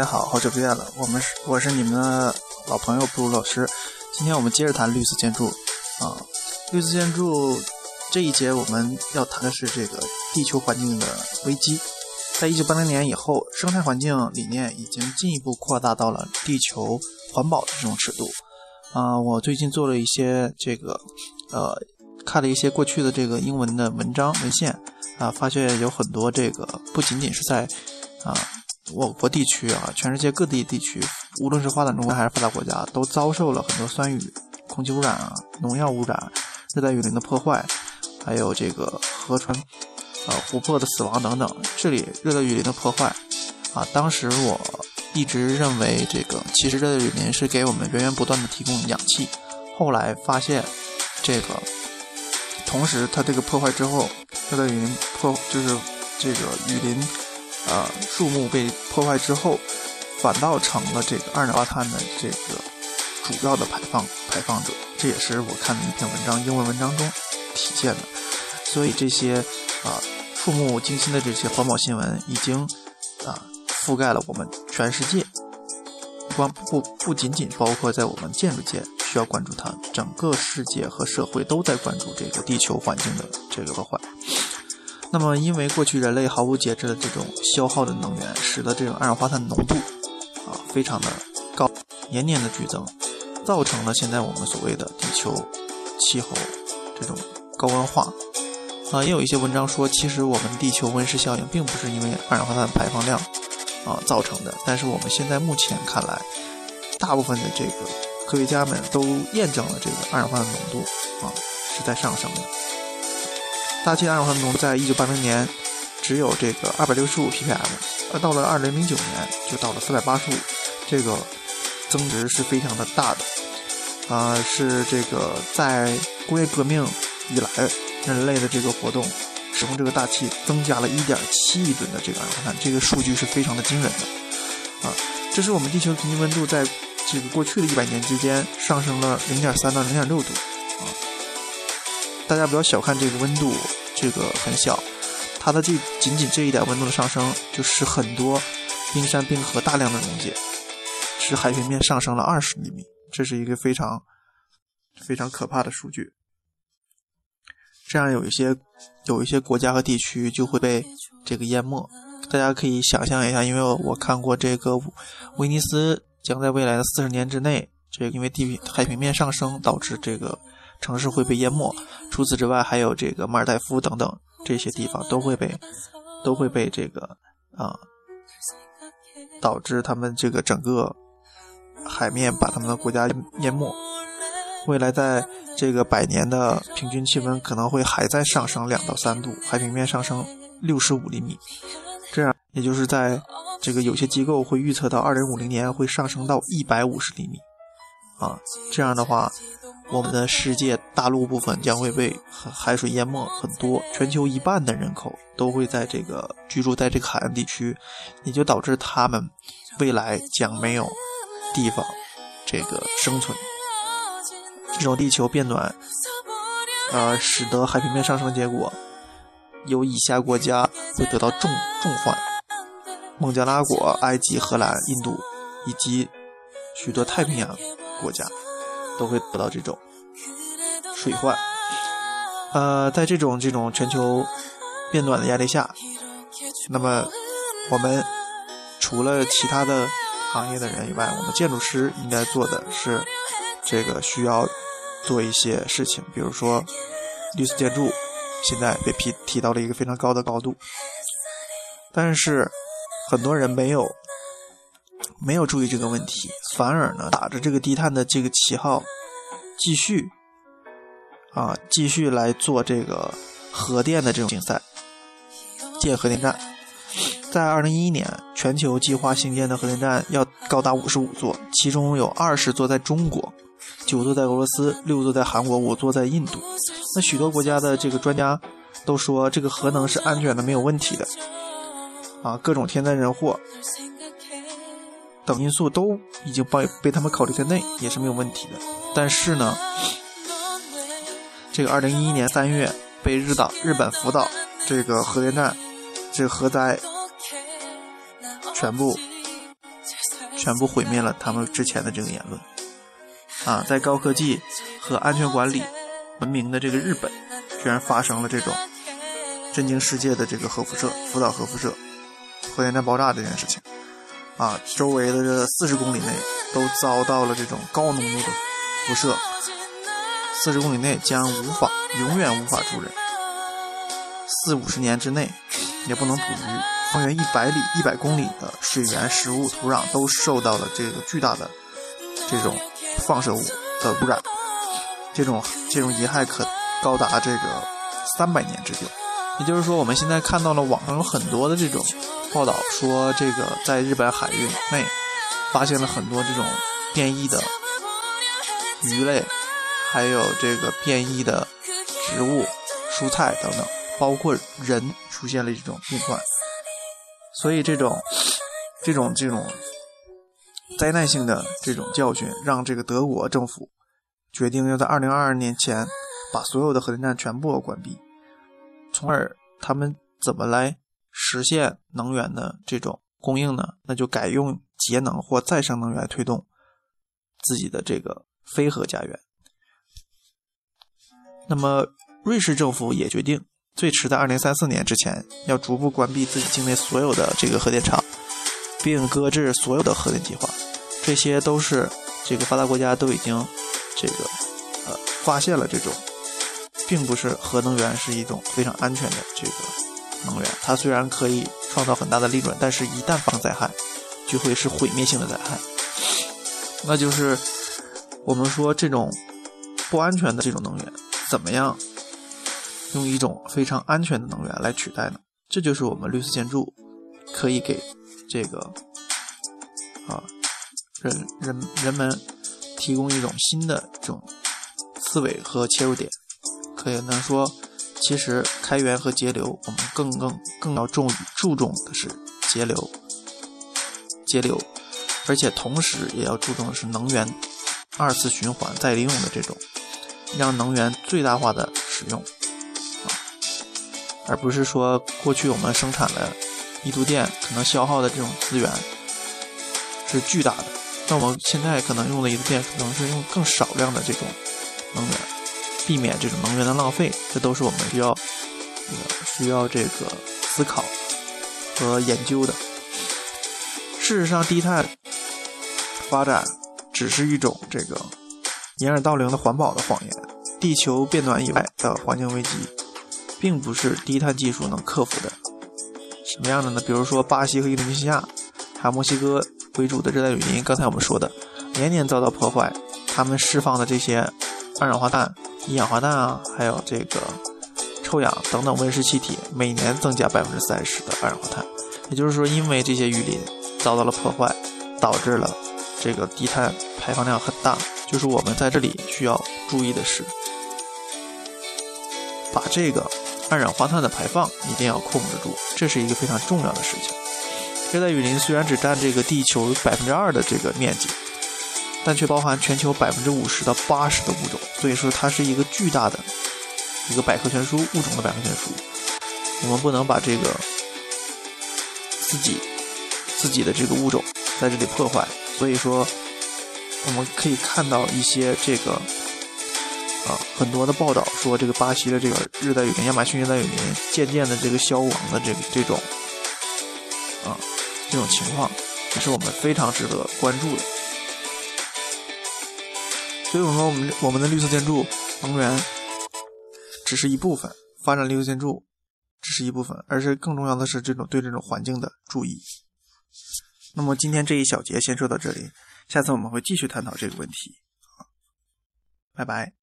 大家好，好久不见了，我们是我是你们的老朋友布鲁老师。今天我们接着谈绿色建筑啊，绿色建筑这一节我们要谈的是这个地球环境的危机。在一九八零年以后，生态环境理念已经进一步扩大到了地球环保的这种尺度。啊，我最近做了一些这个呃，看了一些过去的这个英文的文章文献啊，发现有很多这个不仅仅是在啊。我国地区啊，全世界各地地区，无论是发展中国还是发达国家，都遭受了很多酸雨、空气污染啊、农药污染、热带雨林的破坏，还有这个河川、呃湖泊的死亡等等。这里热带雨林的破坏啊，当时我一直认为这个其实热带雨林是给我们源源不断的提供氧气，后来发现这个同时它这个破坏之后，热带雨林破就是这个雨林。呃，树木被破坏之后，反倒成了这个二氧化碳的这个主要的排放排放者。这也是我看的一篇文章，英文文章中体现的。所以这些啊触目惊心的这些环保新闻，已经啊覆盖了我们全世界。光不不仅仅包括在我们建筑界需要关注它，整个世界和社会都在关注这个地球环境的这个破坏。那么，因为过去人类毫无节制的这种消耗的能源，使得这种二氧化碳浓度啊非常的高，年年的剧增，造成了现在我们所谓的地球气候这种高温化。啊，也有一些文章说，其实我们地球温室效应并不是因为二氧化碳排放量啊造成的，但是我们现在目前看来，大部分的这个科学家们都验证了这个二氧化碳浓度啊是在上升的。大气二氧化碳浓度在一九八零年只有这个二百六十五 ppm，而到了二零零九年就到了四百八十五，这个增值是非常的大的，啊，是这个在工业革命以来人类的这个活动使用这个大气增加了一点七亿吨的这个二氧化碳，这个数据是非常的惊人的，啊，这是我们地球平均温度在这个过去的一百年之间上升了零点三到零点六度。啊大家不要小看这个温度，这个很小，它的这仅仅这一点温度的上升，就使很多冰山冰河大量的溶解，使海平面上升了二十厘米，这是一个非常非常可怕的数据。这样有一些有一些国家和地区就会被这个淹没。大家可以想象一下，因为我看过这个威尼斯将在未来的四十年之内，这个因为地平海平面上升导致这个。城市会被淹没。除此之外，还有这个马尔代夫等等这些地方都会被都会被这个啊导致他们这个整个海面把他们的国家淹没。未来在这个百年的平均气温可能会还在上升两到三度，海平面上升六十五厘米。这样，也就是在这个有些机构会预测到二零五零年会上升到一百五十厘米啊。这样的话。我们的世界大陆部分将会被海水淹没很多，全球一半的人口都会在这个居住在这个海岸地区，也就导致他们未来将没有地方这个生存。这种地球变暖，呃，使得海平面上升，结果有以下国家会得到重重患：孟加拉国、埃及、荷兰、印度以及许多太平洋国家。都会得到这种水患。呃，在这种这种全球变暖的压力下，那么我们除了其他的行业的人以外，我们建筑师应该做的是这个需要做一些事情，比如说绿色建筑，现在被提提到了一个非常高的高度，但是很多人没有。没有注意这个问题，反而呢打着这个低碳的这个旗号，继续啊继续来做这个核电的这种竞赛，建核电站。在二零一一年，全球计划兴建的核电站要高达五十五座，其中有二十座在中国，九座在俄罗斯，六座在韩国，五座在印度。那许多国家的这个专家都说，这个核能是安全的，没有问题的。啊，各种天灾人祸。等因素都已经被被他们考虑在内，也是没有问题的。但是呢，这个二零一一年三月被日岛日本福岛这个核电站这个核灾全部全部毁灭了他们之前的这个言论。啊，在高科技和安全管理闻名的这个日本，居然发生了这种震惊世界的这个核辐射、福岛核辐射、核电站爆炸这件事情。啊，周围的这四十公里内都遭到了这种高浓度的辐射，四十公里内将无法、永远无法住人，四五十年之内也不能捕鱼，方圆一百里、一百公里的水源、食物、土壤都受到了这个巨大的这种。放射物的污染，这种这种遗害可高达这个三百年之久。也就是说，我们现在看到了网上有很多的这种报道，说这个在日本海域内发现了很多这种变异的鱼类，还有这个变异的植物、蔬菜等等，包括人出现了这种病患。所以，这种这种这种。灾难性的这种教训，让这个德国政府决定要在二零二二年前把所有的核电站全部关闭，从而他们怎么来实现能源的这种供应呢？那就改用节能或再生能源推动自己的这个非核家园。那么，瑞士政府也决定，最迟在二零三四年之前，要逐步关闭自己境内所有的这个核电厂，并搁置所有的核电计划。这些都是这个发达国家都已经这个呃发现了这种，并不是核能源是一种非常安全的这个能源。它虽然可以创造很大的利润，但是一旦发生灾害，就会是毁灭性的灾害。那就是我们说这种不安全的这种能源，怎么样用一种非常安全的能源来取代呢？这就是我们绿色建筑可以给这个啊。人人人们提供一种新的这种思维和切入点，可以能说，其实开源和节流，我们更更更要重注重的是节流，节流，而且同时也要注重的是能源二次循环再利用的这种，让能源最大化的使用，啊，而不是说过去我们生产的一度电可能消耗的这种资源是巨大的。那我们现在可能用的一度电，可能是用更少量的这种能源，避免这种能源的浪费，这都是我们需要需要这个思考和研究的。事实上，低碳发展只是一种这个掩耳盗铃的环保的谎言。地球变暖以外的环境危机，并不是低碳技术能克服的。什么样的呢？比如说巴西和印度尼西亚，还有墨西哥。为主的热带雨林，刚才我们说的，年年遭到破坏，它们释放的这些二氧化碳、一氧化氮啊，还有这个臭氧等等温室气体，每年增加百分之三十的二氧化碳。也就是说，因为这些雨林遭到了破坏，导致了这个低碳排放量很大。就是我们在这里需要注意的是，把这个二氧化碳的排放一定要控制住，这是一个非常重要的事情。热带雨林虽然只占这个地球百分之二的这个面积，但却包含全球百分之五十到八十的物种，所以说它是一个巨大的一个百科全书物种的百科全书。我们不能把这个自己自己的这个物种在这里破坏。所以说，我们可以看到一些这个啊很多的报道说，这个巴西的这个热带雨林、亚马逊热带雨林渐渐的这个消亡的这个这种啊。这种情况也是我们非常值得关注的，所以，我们我们我们的绿色建筑能源只是一部分，发展绿色建筑只是一部分，而是更重要的是这种对这种环境的注意。那么，今天这一小节先说到这里，下次我们会继续探讨这个问题。拜拜。